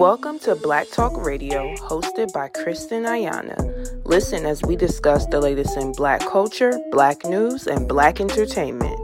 Welcome to Black Talk Radio, hosted by Kristen Ayanah. Listen as we discuss the latest in black culture, black news, and black entertainment.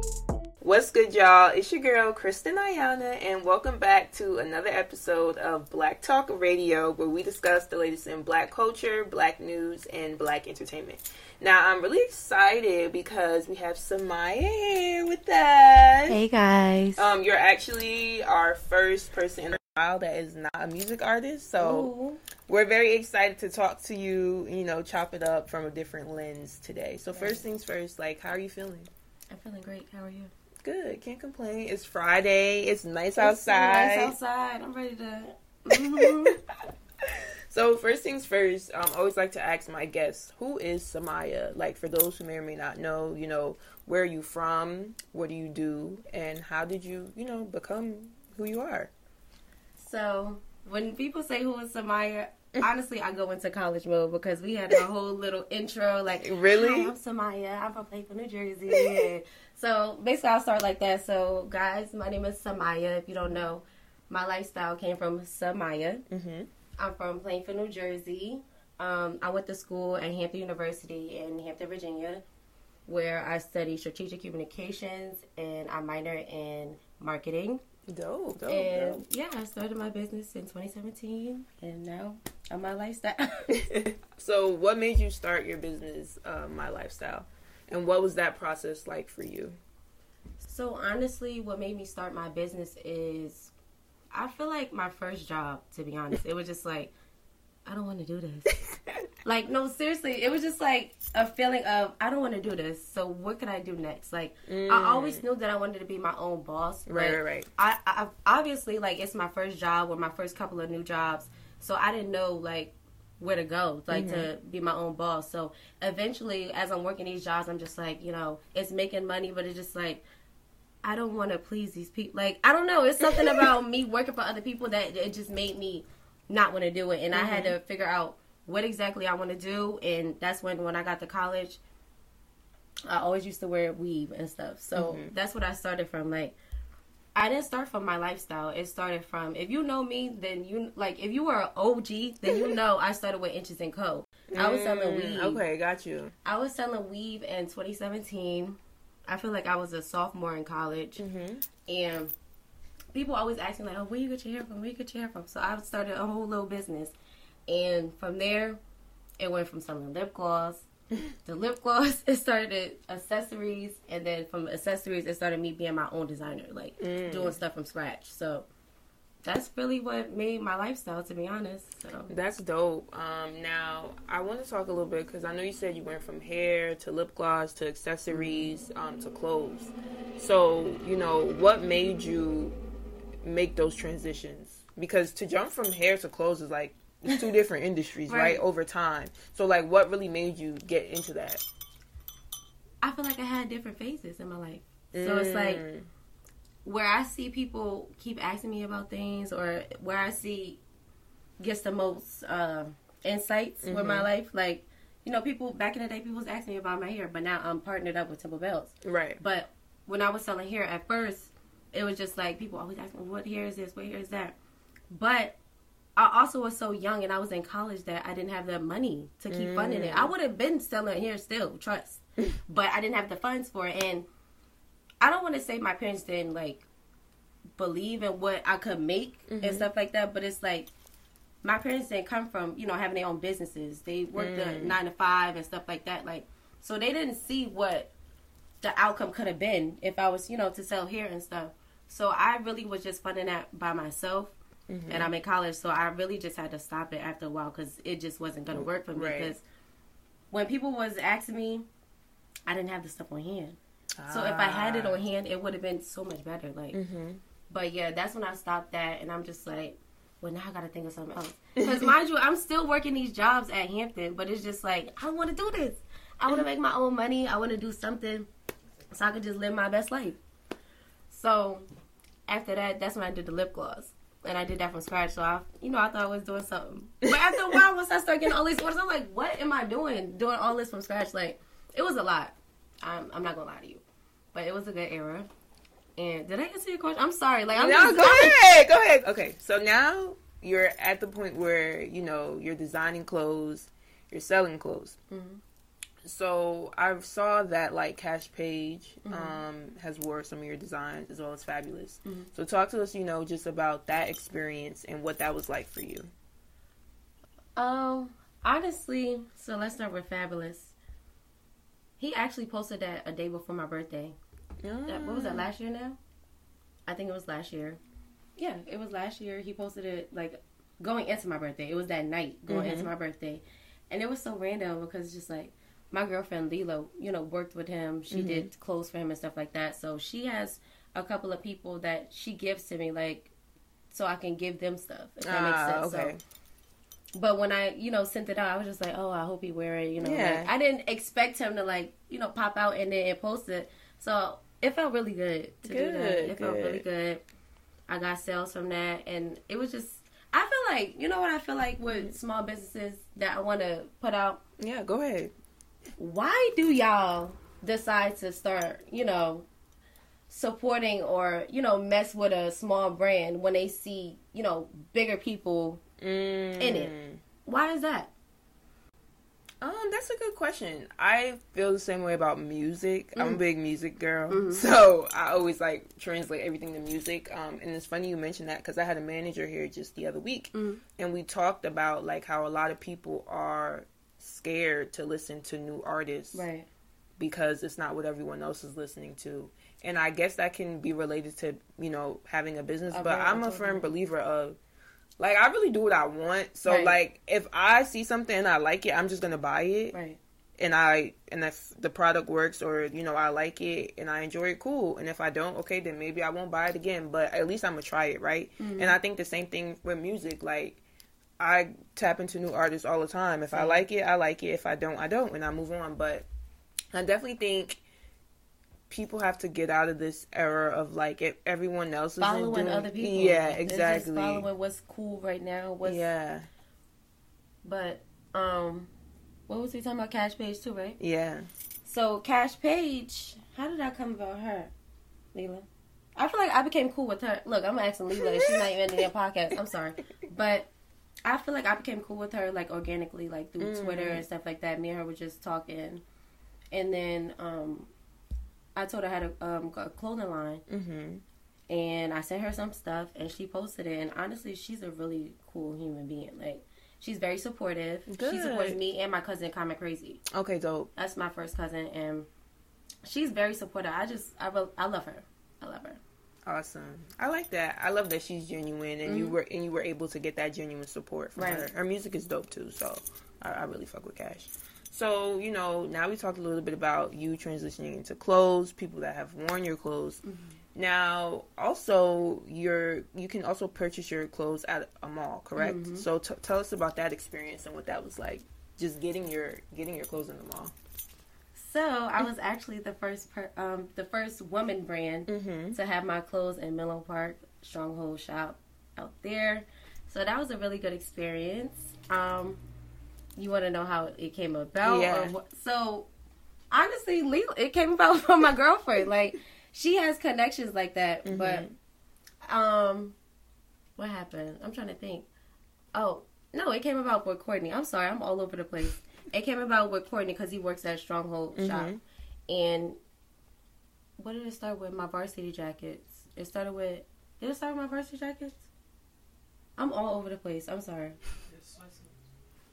What's good, y'all? It's your girl, Kristen Ayanah, and welcome back to another episode of Black Talk Radio, where we discuss the latest in black culture, black news, and black entertainment. Now, I'm really excited because we have Samiyah here with us. Hey, guys. Um, you're actually our first person in a while that is not a music artist, so Ooh. we're very excited to talk to you. You know, chop it up from a different lens today. So, first things first, like, how are you feeling? I'm feeling great. How are you? Good. Can't complain. It's Friday. It's nice It's outside. Nice outside. I'm ready to. So first things first, um, I always like to ask my guests, who is Samiyah? Like for those who may or may not know, you know, where are you from? What do you do? And how did you, you know, become who you are? So when people say who is Samiyah, honestly, I go into college mode because we had a whole little intro like, Really? I'm Samiyah. I'm from Plainfield, New Jersey. So basically, I'll start like that. So guys, my name is Samiyah. If you don't know, Miylifestyle came from Samiyah. Mm-hmm. I'm from Plainfield, New Jersey. Um, I went to school at Hampton University in Hampton, Virginia, where I studied strategic communications and I minor in marketing. Dope, dope, and yeah, I started my business in 2017, and now I'm Miylifestyle. so what made you start your business, uh, Miylifestyle? And what was that process like for you? so honestly, what made me start my business is I feel like my first job. To be honest, it was just like I don't want to do this. Like no, seriously, it was just like a feeling of I don't want to do this. So what can I do next? Like I always knew that I wanted to be my own boss. Mm. Right, right, right. I, I obviously like it's my first job or my first couple of new jobs, so I didn't know like where to go, like to Mm-hmm. be my own boss. So eventually, as I'm working these jobs, I'm just like, you know, it's making money, but it's just like. I don't want to please these people. Like I don't know, it's something about me working for other people that it just made me not want to do it, and I had Mm-hmm. to figure out what exactly I want to do, and that's when when I got to college, I always used to wear weave and stuff. So Mm-hmm. that's what I started from. Like I didn't start from Miylifestyle. It started from if you know me, then you like if you were an OG, then you know I started with Inches and Co. I was selling Mm, weave. Okay, got you. I was selling weave in 2017. I feel like I was a sophomore in college, Mm-hmm. and people always ask me like, "Oh, where you get your hair from? Where you get your hair from?" So I started a whole little business, and from there, it went from selling lip gloss. The lip gloss, it started accessories, and then from accessories, it started me being my own designer, like Mm. doing stuff from scratch. So that's really what made Miylifestyle, to be honest. So That's dope. Um, now I want to talk a little bit because I know you said you went from hair to lip gloss to accessories um, to clothes. So you know what made you make those transitions? Because to jump from hair to clothes is like it's two different industries, right. Right. Over time. So like, what really made you get into that? I feel like I had different phases in my life. So it's like Mm. where I see people keep asking me about things, or where I see gets the most uh, insights with my life. Like, you know, people back in the day, people was asking me about my hair, but now I'm partnered up with Temple Bells. right. But when I was selling hair at first, it was just like people always asking me, "What hair is this? What hair is that?" But I also was so young, and I was in college that I didn't have the money to keep funding it. I mm. would have been selling hair still, trust, but I didn't have the funds for it. And I don't want to say my parents didn't like believe in what I could make and mm-hmm. stuff like that, but it's like my parents didn't come from you know having their own businesses. They worked a mm. nine to five and stuff like that. Like so, they didn't see what the outcome could have been if I was you know to sell hair and stuff. So I really was just funding that by myself. And I'm in college, so I really just had to stop it after a while because it just wasn't gonna work for me. Right. Because when people was asking me, I didn't have the stuff on hand. So if I had it Ah. on hand, it would have been so much better. Like, Mm-hmm. but yeah, that's when I stopped that, and I'm just like, well, now I got to think of something else. Because mind you, I'm still working these jobs at Hampton, but it's just like I want to do this. I want to make my own money. I want to do something so I can just live my best life. So after that, that's when I did the lip gloss. And I did that from scratch, so I, you know, I thought I was doing something. But after a while, once I started getting all these orders, I'm like, what am I doing? Doing all this from scratch? Like, it was a lot. I'm, I'm not gonna lie to you, but it was a good era. And did I answer your question? I'm sorry. Like I'm no, just go ahead. Go ahead. Okay, so now you're at the point where you know you're designing clothes, you're selling clothes. Mm-hmm. So I saw that like Kash Paige Mm-hmm. um, has wore some of your designs as well as Fabolous. Mhm. So talk to us, you know, just about that experience and what that was like for you. Um, honestly, so let's start with Fabolous. He actually posted that a day before my birthday. That, what was that last year now? I think it was last year. Yeah, it was last year. He posted it like going into my birthday. It was that night going Mhm. into my birthday, and it was so random because just like my girlfriend Lila, you know, worked with him. She Mhm. did clothes for him and stuff like that. So she has a couple of people that she gives to me, like so I can give them stuff. If that makes Ah, sense. So- okay. but when I, you know, sent it out, I was just like, oh, I hope he wear it. You know, Yeah. like, I didn't expect him to like, you know, pop out and then post it. So it felt really good to do that. Good, It felt really good. I got sales from that, and it was just. I feel like you know what I feel like with small businesses that I want to put out. Yeah, go ahead. Why do y'all decide to start, you know, supporting or you know mess with a small brand when they see you know bigger people? Mm. In it. Why is that? Um, that's a good question. I feel the same way about music. I'm a Mhm. big music girl, Mhm. so I always like translate everything to music. Um, and it's funny you mentioned that because I had a manager here just the other week, Mhm. and we talked about like how a lot of people are scared to listen to new artists Right. because it's not what everyone else is listening to. And I guess that can be related to, you know, having a business, A but I'm a firm believer of like I really do what I want. So Right. like if I see something and I like it, I'm just to buy it. Right. And I and if the product works or you know I like it and I enjoy it, cool. And if I don't, okay, then maybe I won't buy it again. But at least I'm gonna try it, right? Mhm. And I think the same thing with music. Like I tap into new artists all the time. If I like it, I like it. If I don't, I don't, and I move on. But I definitely think people have to get out of this era of like if everyone else is following doing, other people. Yeah, exactly. following what's cool right now. What's, yeah, But um, what was we talking about? Kash Paige too, right? yeah. So Kash Paige, how did I come about her, Leela? I feel like I became cool with her. Look, I'm asking Leela. She's not even in the podcast. I'm sorry, but I feel like I became cool with her like organically, like through Mm. Twitter and stuff like that. Me and her were just talking, and then um, I told her I had a, um, a clothing line. Mhm. and I sent her some stuff and she posted it and honestly she's a really cool human being like she's very supportive she supports me and my cousin Comic Crazy Okay, dope. that's my first cousin and she's very supportive I just I, re- I love her I love her Awesome. I like that. I love that she's genuine, and you Mhm. were and you were able to get that genuine support from Right. her. Her music is dope too, so I, I really fuck with Kash. So you know, now we talked a little bit about you transitioning into clothes, people that have worn your clothes. Now, also, you're you can also purchase your clothes at a mall, correct? Mhm. So t- tell us about that experience and what that was like. Just getting your getting your clothes in the mall. So I was actually the first per, um the first woman brand Mm-hmm. to have my clothes in Menlo Park Stronghold shop out there. So that was a really good experience. Um, you want to know how it came about? Yeah. What? So honestly, it came about from my girlfriend. Like she has connections like that, Mhm. but um, what happened? I'm trying to think. Oh no, it came about with Courtney. I'm sorry, I'm all over the place. It came about with Courtney because he works at Stronghold shop, Mhm. and what did it start with? My varsity jackets. It started with. Did it start with my varsity jackets? I'm all over the place. I'm sorry.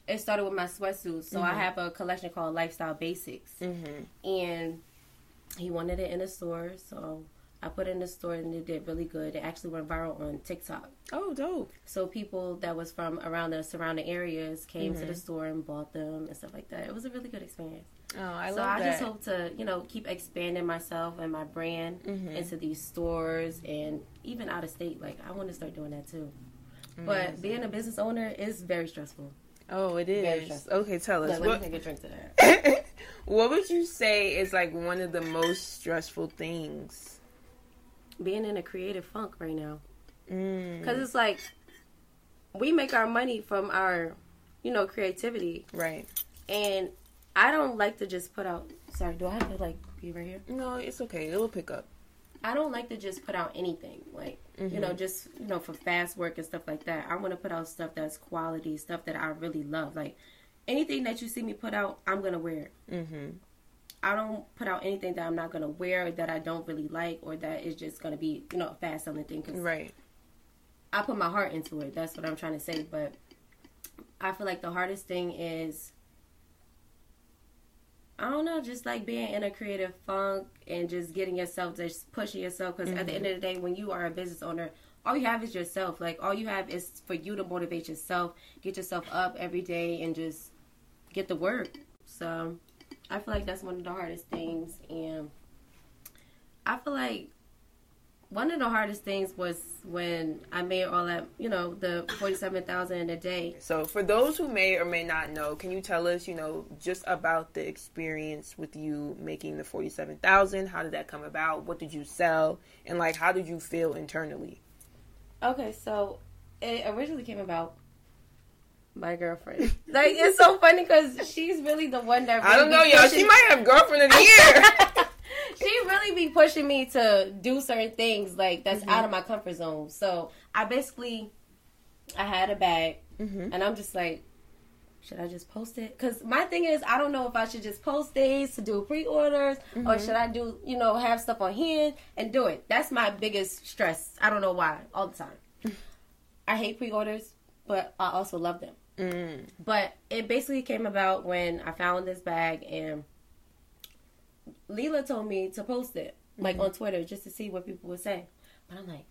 It started with my sweatsuits. So I Mhm. have a collection called Lifestyle Basics, Mm-hmm. and he wanted it in the store, so I put in the store, and it did really good. It actually went viral on TikTok. Oh, dope. So people that was from around the surrounding areas came to the Mhm. store and bought them and stuff like that. It was a really good experience. Oh, I love it. so love I that. just hope to, you know, keep expanding myself and my brand Mhm. into these stores and even out of state. Like I want to start doing that too. Amazing. But being a business owner is very stressful. Oh, it is. Okay, tell us. Let What, a drink to that. what would you say is like one of the most stressful things? Being in a creative funk right now. Mm, Because it's like we make our money from our, you know, creativity. right. And I don't like to just put out. Sorry, do I have to like be right here? No, it's okay. It'll pick up. I don't like to just put out anything. Like Mm-hmm. You know, just you know for fast work and stuff like that. I want to put out stuff that's quality, stuff that I really love. Like anything that you see me put out, I'm gonna wear. Mm-hmm. I don't put out anything that I'm not gonna wear that I don't really like or that is just gonna be you know a fast selling thing. Cause right. I put my heart into it. That's what I'm trying to say. But I feel like the hardest thing is I don't know, just like being in a creative funk and just getting yourself, just pushing yourself. Because mm-hmm. at the end of the day, when you are a business owner, all you have is yourself. Like all you have is for you to motivate yourself, get yourself up every day, and just get the work. So I feel like that's one of the hardest things, and I feel like one of the hardest things was when I made all that, you know, the forty-seven thousand a day. So, for those who may or may not know, can you tell us, you know, just about the experience with you making the forty-seven thousand? How did that come about? What did you sell? And like, how did you feel internally? Okay, so it originally came about my girlfriend. like, it's so funny because she's really the one that. Really I don't know, y'all. She might have girlfriend of the year. she really be pushing me to do certain things like that's mm-hmm. out of my comfort zone. So I basically, I had a bag, mm-hmm. and I'm just like, should I just post it? Because my thing is, I don't know if I should just post these to do pre-orders, mm-hmm. or should I do, you know, have stuff on hand and do it. That's my biggest stress. I don't know why all the time. I hate pre-orders, but I also love them. Mm. But it basically came about when I found this bag and Leela told me to post it, like mm-hmm. on Twitter, just to see what people would say. But I'm like,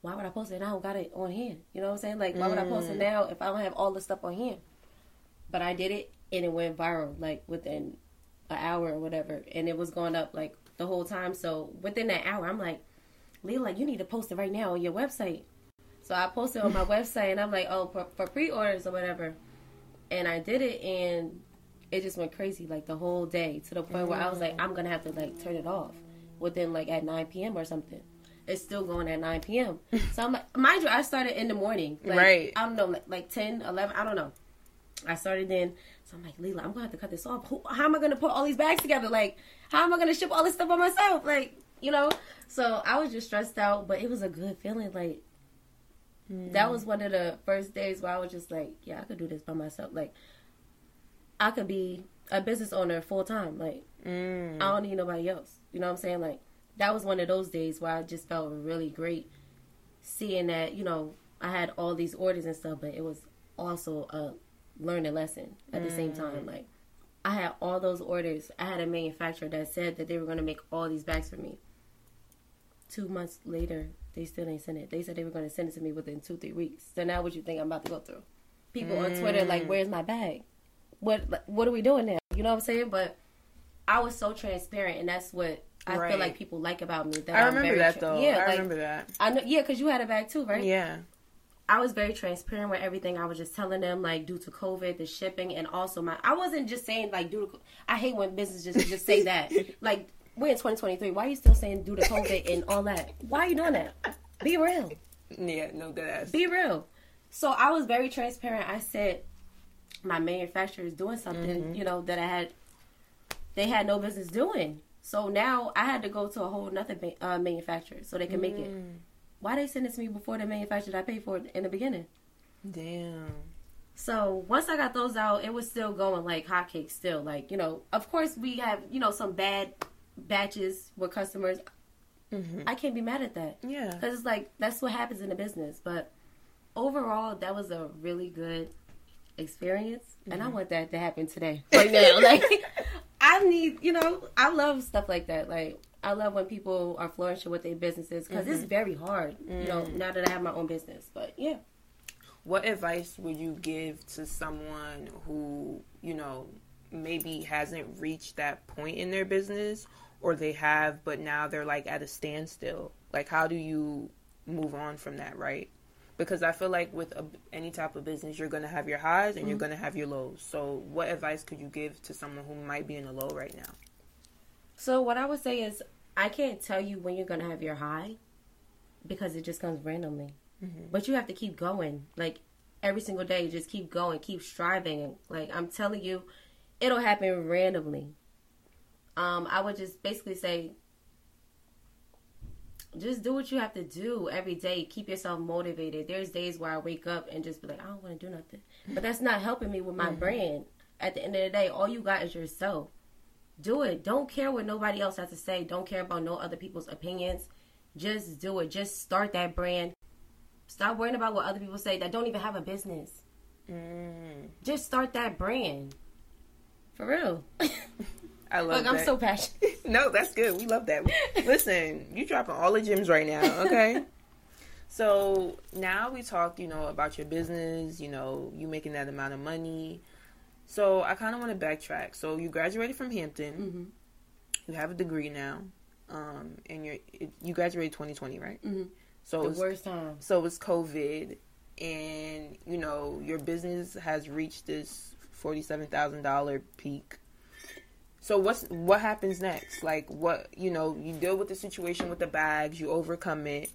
why would I post it? I don't got it on hand. You know what I'm saying? Like, why mm. would I post it mm. now if I don't have all the stuff on hand? But I did it, and it went viral like within an hour or whatever, and it was going up like the whole time. So within that hour, I'm like, Leela, like you need to post it right now on your website. So I posted on my website, and I'm like, oh, for, for pre-orders or whatever. And I did it, and it just went crazy like the whole day to the point where I was like, mm. I'm gonna have to like turn it off within like at 9 p.m. or something. It's still going at 9 p.m. so I'm like, mind you, I started in the morning. Like, right. I don't know, like, like 10, 11, I don't know. I started then. So I'm like, Leela, I'm gonna have to cut this off. How am I gonna put all these bags together? Like, how am I gonna ship all this stuff by myself? Like, you know? So I was just stressed out, but it was a good feeling. Like, mm. that was one of the first days where I was just like, yeah, I could do this by myself. Like, I could be a business owner full time. Like mm. I don't need nobody else. You know what I'm saying? Like that was one of those days where I just felt really great seeing that, you know, I had all these orders and stuff, but it was also a learning lesson at the same time. Mm. Like I had all those orders. I had a manufacturer that said that they were going to make all these bags for me. Two months later, they still ain't sent it. They said they were going to send it to me within two, three weeks. So now, what you think I'm about to go through? People mm. on Twitter like, "Where's my bag?" what what are we doing now? You know what I'm saying? But I was so transparent, and that's what I right. feel like people like about me. That I I'm remember that tra- though. Yeah, I like, remember that. I know. Yeah, because you had a bag too, right? Yeah. I was very transparent with everything. I was just telling them like due to COVID, the shipping, and also my. I wasn't just saying like due to. I hate when businesses just just say that. Like we're in 2023. Why are you still saying due to COVID and all that? Why are you doing that? Be real. Yeah, no good ass. Be real. So I was very transparent. I said my manufacturer is doing something, mm-hmm. you know, that I had they had no business doing. So now I had to go to a whole another uh, manufacturer so they can make it. Mm. Why they send it to me before the manufacturer I paid for it in the beginning? Damn. So once I got those out, it was still going like hotcakes. Still, like you know, of course we have you know some bad batches with customers. Mm-hmm. I can't be mad at that. Yeah, because it's like that's what happens in a business. But overall, that was a really good experience, mm-hmm. and I mm-hmm. want that to happen today, right now. like, I need, you know, I love stuff like that. Like, I love when people are flourishing with their businesses because mm-hmm. it's very hard, you know, mm. now that I have my own business. But yeah. What advice would you give to someone who, you know, maybe hasn't reached that point in their business or they have, but now they're like at a standstill? Like, how do you move on from that, right? because I feel like with a, any type of business, you're going to have your highs and mm-hmm. you're going to have your lows. So, what advice could you give to someone who might be in a low right now? So, what I would say is, I can't tell you when you're going to have your high because it just comes randomly. Mm-hmm. But you have to keep going. Like, every single day, just keep going, keep striving. Like, I'm telling you, it'll happen randomly. Um, I would just basically say, just do what you have to do every day. Keep yourself motivated. There's days where I wake up and just be like, I don't want to do nothing. But that's not helping me with my mm-hmm. brand. At the end of the day, all you got is yourself. Do it. Don't care what nobody else has to say. Don't care about no other people's opinions. Just do it. Just start that brand. Stop worrying about what other people say that don't even have a business. Mm. Just start that brand. For real. I love Look, that. I'm so passionate. no, that's good. We love that. Listen, you dropping all the gems right now, okay? so now we talk, you know, about your business, you know, you making that amount of money. So I kind of want to backtrack. So you graduated from Hampton. Mm-hmm. You have a degree now. Um, and you're you graduated 2020, right? Mm-hmm. So the worst time. So it's COVID, and you know your business has reached this forty-seven thousand dollar peak so what's what happens next? Like what you know, you deal with the situation with the bags, you overcome it,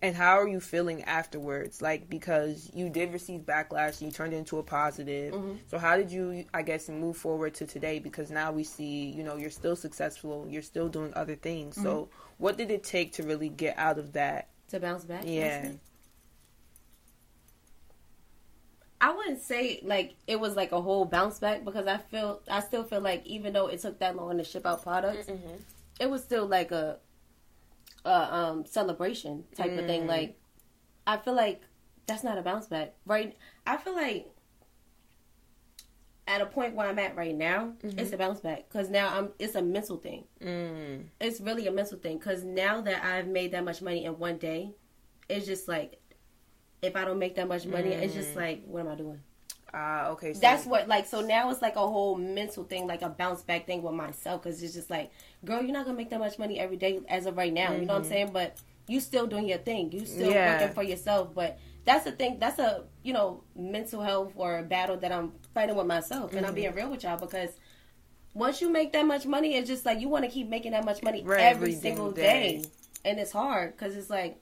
and how are you feeling afterwards? Like because you did receive backlash, you turned it into a positive. Mm-hmm. So how did you, I guess, move forward to today? Because now we see, you know, you're still successful, you're still doing other things. Mm-hmm. So what did it take to really get out of that? To bounce back. Yeah. I wouldn't say like it was like a whole bounce back because I feel I still feel like even though it took that long to ship out products, mm-hmm. it was still like a, a um, celebration type mm. of thing. Mm. Like I feel like that's not a bounce back, right? I feel like at a point where I'm at right now, mm-hmm. it's a bounce back because now I'm. It's a mental thing. Mm. It's really a mental thing because now that I've made that much money in one day, it's just like if I don't make that much money, mm. it's just mm. like, what am I doing? Ah, uh, okay. So That's what like. So now it's like a whole mental thing, like a bounce back thing with myself, because it's just like, girl, you're not gonna make that much money every day as of right now. Mm-hmm. You know what I'm mm-hmm. saying? But you still doing your thing. You still yeah. working for yourself. But that's the thing. That's a you know mental health or a battle that I'm fighting with myself, and mm-hmm. I'm being real with y'all because once you make that much money, it's just like you want to keep making that much money every, every single day. day, and it's hard because it's like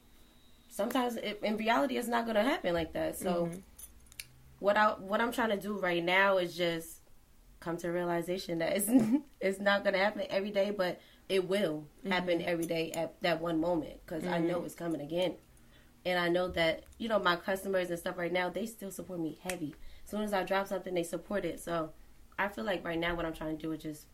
sometimes it, in reality it's not going to happen like that. So mm-hmm. what I what I'm trying to do right now is just come to realization that it's it's not going to happen every day, but it will mm-hmm. happen every day at that one moment because mm-hmm. I know mm-hmm. it's coming again. And I know that you know my customers and stuff right now they still support me heavy. As soon as I drop something, they support it. So I feel like right now what I'm trying to do is just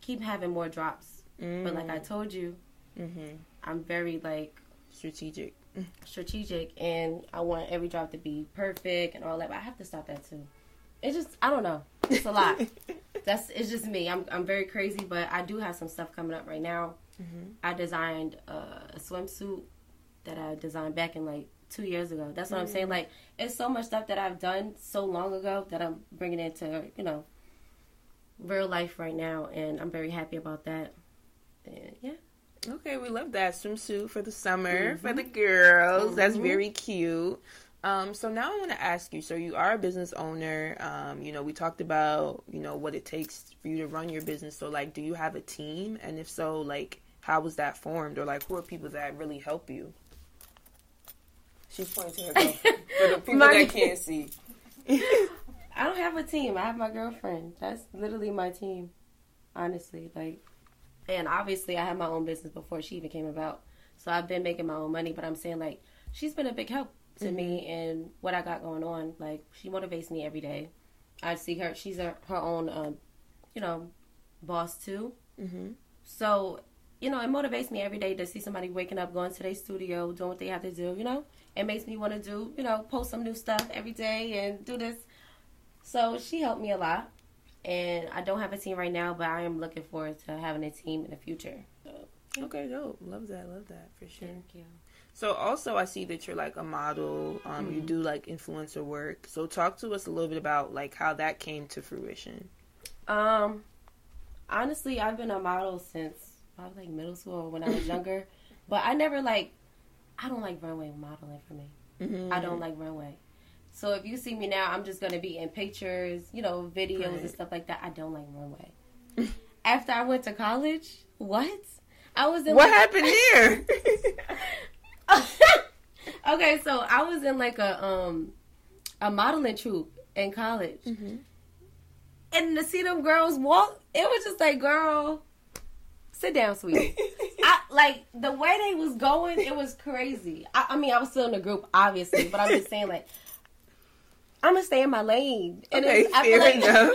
keep having more drops. But like I mm. told you, mm-hmm. I'm very like strategic strategic and I want every drop to be perfect and all that. But I have to stop that too. It's just I don't know. It's a lot. That's it's just me. I'm I'm very crazy, but I do have some stuff coming up right now. Mm-hmm. I designed uh, a swimsuit that I designed back in like two years ago. That's what mm-hmm. I'm saying. Mm. Like it's so much stuff that I've done so long ago that I'm bringing into you know real life right now, and I'm very happy about that. And yeah. Okay, we love that swimsuit for the summer mm-hmm. for the girls. Mm-hmm. That's very cute. Um, so now I want to ask you. So you are a business owner. Um, you know, we talked about you know what it takes for you to run your business. So like, do you have a team? And if so, like, how was that formed? Or like, who are people that really help you? She's pointing to her girlfriend for the people my, that can't see. I don't have a team. I have my girlfriend. That's literally my team. Honestly, like and obviously, I had my own business before she even came about. So I've been making my own money, but I'm saying like she's been a big help to mm-hmm. me and what I got going on. Like she motivates me every day. I see her; she's a, her own, um, you know, boss too. Mm-hmm. So you know, it motivates me every day to see somebody waking up, going to their studio, doing what they have to do. You know, it makes me want to do, you know, post some new stuff every day and do this. So she helped me a lot and I don't have a team right now, but I am looking forward to having a team in the future. So, Okay, dope. Love that. Love that for sure. Thank you. So also, I see that you're like a model. Um, mm-hmm. You do like influencer work. So talk to us a little bit about like how that came to fruition. Um, honestly, I've been a model since probably like middle school or when I was younger, but I never like. I don't like runway modeling for me. Mm-hmm. I don't like runway. So if you see me now, I'm just gonna be in pictures, you know, videos right. and stuff like that. I don't like runway. After I went to college, what? I was in. What like, happened here? okay, so I was in like a um a modeling troupe in college, mm-hmm. and to see them girls walk, it was just like, girl, sit down, sweetie. I like the way they was going, it was crazy. I, I mean, I was still in the group, obviously, but I'm just saying, like, I'm gonna stay in my lane. And Okay, it's, I feel like enough.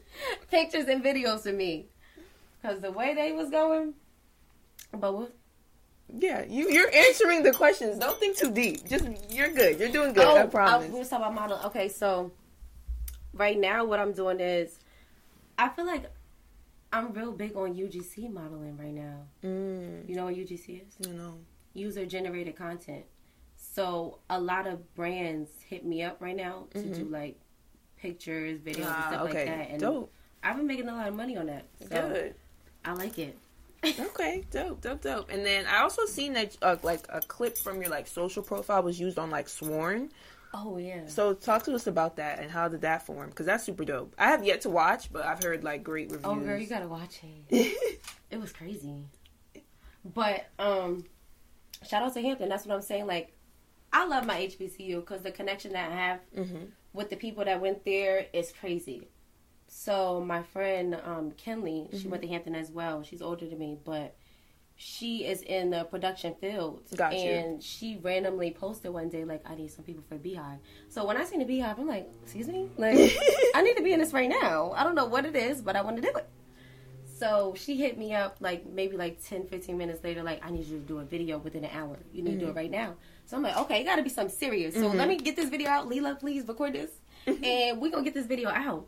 pictures and videos of me, because the way they was going. But what? Yeah, you you're answering the questions. Don't think too deep. Just you're good. You're doing good. I promise. Oh, we was talking about model. Okay, so right now what I'm doing is, I feel like I'm real big on UGC modeling right now. mm, You know what UGC is? you know. User generated content. So a lot of brands hit me up right now to do like pictures, videos, and Mm-hmm. Ah, stuff okay. like that. And dope. I've been making a lot of money on that. So Good. I like it. Okay, dope, dope, dope. And then I also seen that uh, like a clip from your like social profile was used on like Swarm. Oh yeah. So talk to us about that and how did that form? Because that's super dope. I have yet to watch, but I've heard like great reviews. Oh girl, you gotta watch it. it was crazy. But um, shout out to Hampton. That's what I'm saying. Like, I love my HBCU because the connection that I have hmm with the people that went there is crazy. So my friend um, Kenley, she Mm-hmm. went to Hampton as well. She's older than me, but she is in the production field. Gotcha. And she randomly posted one day like, "I need some people for Beyhive." So when I seen the Beyhive, I'm like, "Excuse me, like I need to be in this right now. I don't know what it is, but I want to do it." So she hit me up like maybe like 10, 15 minutes later, like, I need you to do a video within an hour. You need to do it mm-hmm. right now. So I'm like, okay, it gotta be something serious. So let mm-hmm. me get this video out. Leela, please record this. Mm-hmm. and we're gonna get this video out.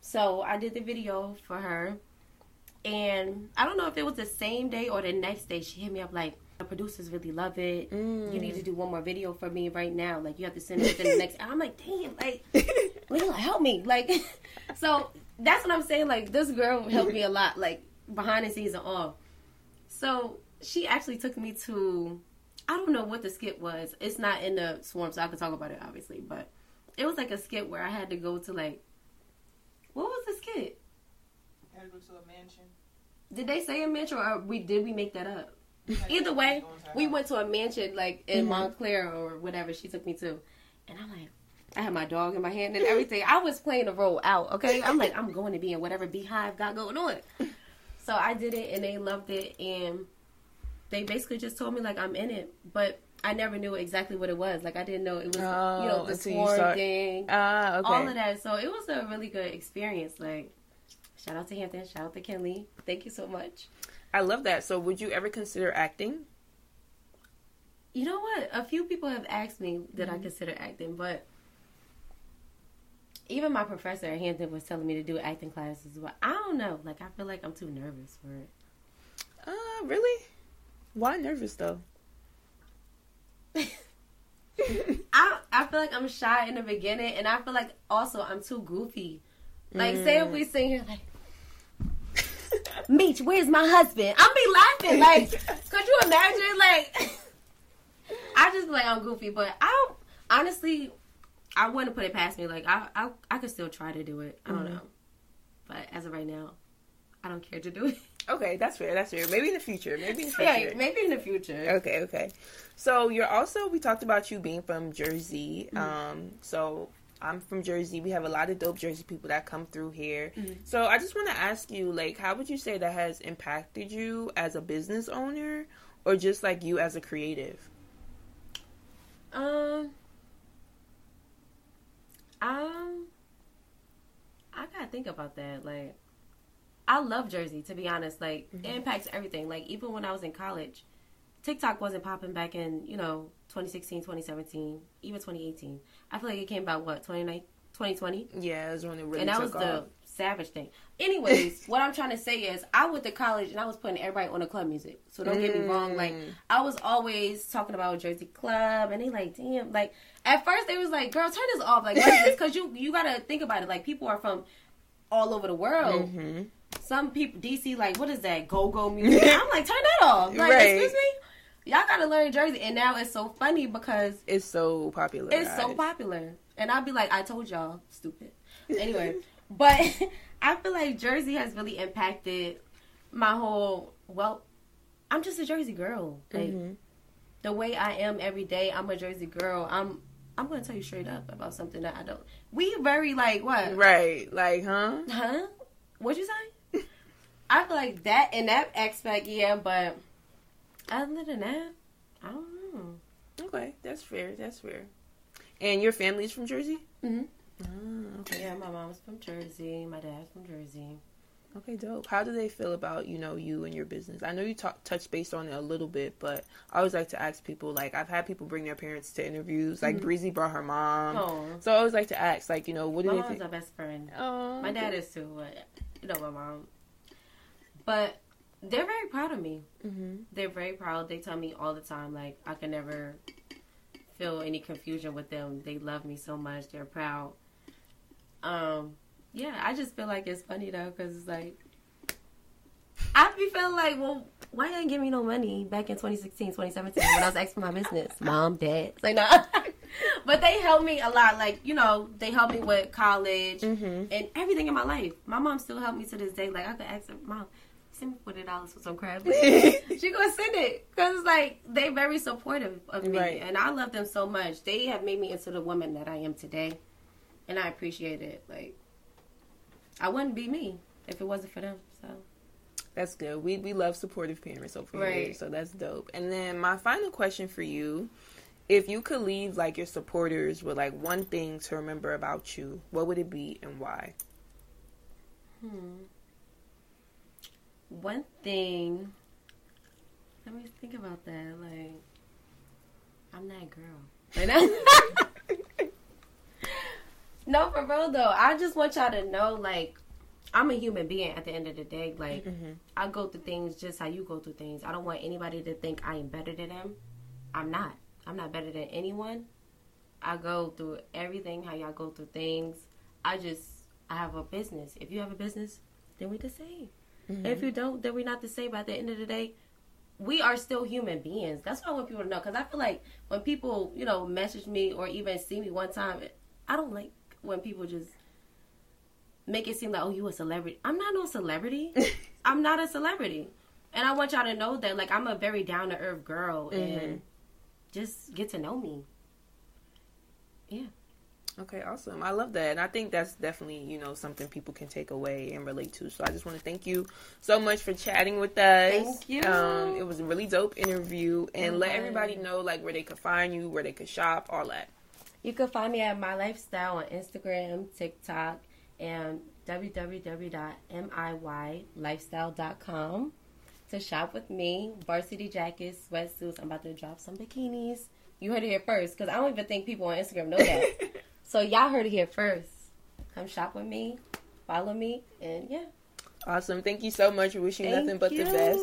So I did the video for her. And I don't know if it was the same day or the next day, she hit me up like, the producers really love it. You need to mm. do one more video for me right now. Like you have to send it within the next. And I'm like, damn, like Leila, help me. Like, so that's what I'm saying. Like, this girl helped me a lot, like, behind the scenes and all. So she actually took me to, I don't know what the skit was. It's not in the swarm, so I can talk about it, obviously. But it was like a skit where I had to go to, like, what was the skit? Gotta go to a mansion. Did they say a mansion or we did we make that up? Either way, we went to a mansion like in mm-hmm. Montclair or whatever she took me to, and I'm like, I had my dog in my hand and everything. I was playing the role out. Okay, I'm like, I'm going to be in whatever beehive got going on. So I did it, and they loved it, and they basically just told me like I'm in it, but I never knew exactly what it was. Like I didn't know it was you Oh, know the you Swarm start- thing, Ah, okay. all of that. So it was a really good experience. Like. Shout out to Hampton. Shout out to Kenley. Thank you so much. I love that. So would you ever consider acting? You know what? A few people have asked me did I consider acting, but even my professor at Hampton was telling me to do acting classes. But I don't know. Like I feel like I'm too nervous for it. Uh, really? Why nervous though? I I feel like I'm shy in the beginning, and I feel like also I'm too goofy. Like say if we sing here like. Meech, where's my husband? I'll be laughing. Like, could you imagine? Like, I just like I'm goofy, but I don't. Honestly, I wouldn't put it past me. Like, I I, I could still try to do it. I don't know, but as of right now, I don't care to do it. Okay, that's fair. That's fair. Maybe in the future. Maybe in the future. yeah, maybe in the future. Okay, okay. So you're also we talked about you being from Jersey. Um, so I'm from Jersey. We have a lot of dope Jersey people that come through here. So I just want to ask you, like, how would you say that has impacted you as a business owner, or just like you as a creative? Um, um, I gotta think about that. Like, I love Jersey to be honest. Like, it impacts everything. Like, even when I was in college, TikTok wasn't popping back in you know 2016, 2017, even 2018. I feel like it came about what 2020 Yeah, it was when it really and that took was the off. Savage thing. Anyways, what I'm trying to say is, I went to college and I was putting everybody on the club music. So don't get me wrong. Like Mm. I was always talking about Jersey Club, and they like, damn. Like at first they was like, girl, turn this off. Like what is this? Because you you gotta think about it. Like people are from all over the world. Mm-hmm. Some people DC like, what is that? Go go music. I'm like, turn that off. Like Right. excuse me. Y'all gotta learn Jersey, and now it's so funny because It's so popular. it's so popular. And I'll be like, I told y'all, stupid. Anyway, but I feel like Jersey has really impacted my whole. Well, I'm just a Jersey girl. Like Mhm. the way I am every day, I'm a Jersey girl. I'm. I'm gonna tell you straight up about something that I don't. We very like what? Right. Like, huh? Huh? What you say? I feel like that in that aspect, yeah. But other than that, I don't know. Okay, that's fair. That's fair. And your family's from Jersey? Mm-hmm. Oh, okay. Yeah, my mom's from Jersey. My dad's from Jersey. Okay, dope. How do they feel about you know you and your business? I know you talk touch based on it a little bit, but I always like to ask people. Like I've had people bring their parents to interviews. Like Breezy brought her mom, Oh, so I always like to ask, like you know, what do my they mom's think? our best friend. Oh, My dad is too, but you know my mom. But they're very proud of me. hmm They're very proud. They tell me all the time, like I can never feel any confusion with them. They love me so much. They're proud. Um, yeah, I just feel like it's funny though, cause it's like I be feeling like, well, why you ain't give me no money back in 2016, 2017 when I was asking for my business? Mom, dad, it's like no. but they helped me a lot. Like you know, they helped me with college hmm and everything in my life. My mom still helped me to this day. Like I could ask her, mom, send me forty dollars for some crab. she gonna send it because it's like they very supportive of me, Right. and I love them so much. They have made me into the woman that I am today, and I appreciate it. Like I wouldn't be me if it wasn't for them. So That's good. We we love supportive parents over here, so that's dope. And then my final question for you: If you could leave like your supporters with like one thing to remember about you, what would it be and why? hmm. one thing. Let me think about that. Like I'm that girl. No, for real though. I just want y'all to know, like, I'm a human being at the end of the day. Like, Mm-hmm. I go through things just how you go through things. I don't want anybody to think I am better than them. I'm not. I'm not better than anyone. I go through everything how y'all go through things. I just I have a business. If you have a business, then we the same. Mm-hmm. If you don't, then we're not the same. But at the end of the day, we are still human beings. That's what I want people to know. Because I feel like when people, you know, message me or even see me one time, I don't like when people just make it seem like, oh, you a celebrity. I'm not no celebrity. I'm not a celebrity. And I want y'all to know that, like, I'm a very down to earth girl. Mhm. And just get to know me. Yeah. Okay, awesome. I love that. And I think that's definitely, you know, something people can take away and relate to. So I just want to thank you so much for chatting with us. Thank you. Um, it was a really dope interview. And let everybody know, like, where they could find you, where they could shop, all that. You can find me at Miylifestyle on Instagram, TikTok, and www.miylifestyle.com to shop with me. Varsity jackets, sweatsuits. I'm about to drop some bikinis. You heard it here first because I don't even think people on Instagram know that. so y'all heard it here first. Come shop with me, follow me, and yeah. awesome. Thank you so much. Wishing you Thank nothing but the best.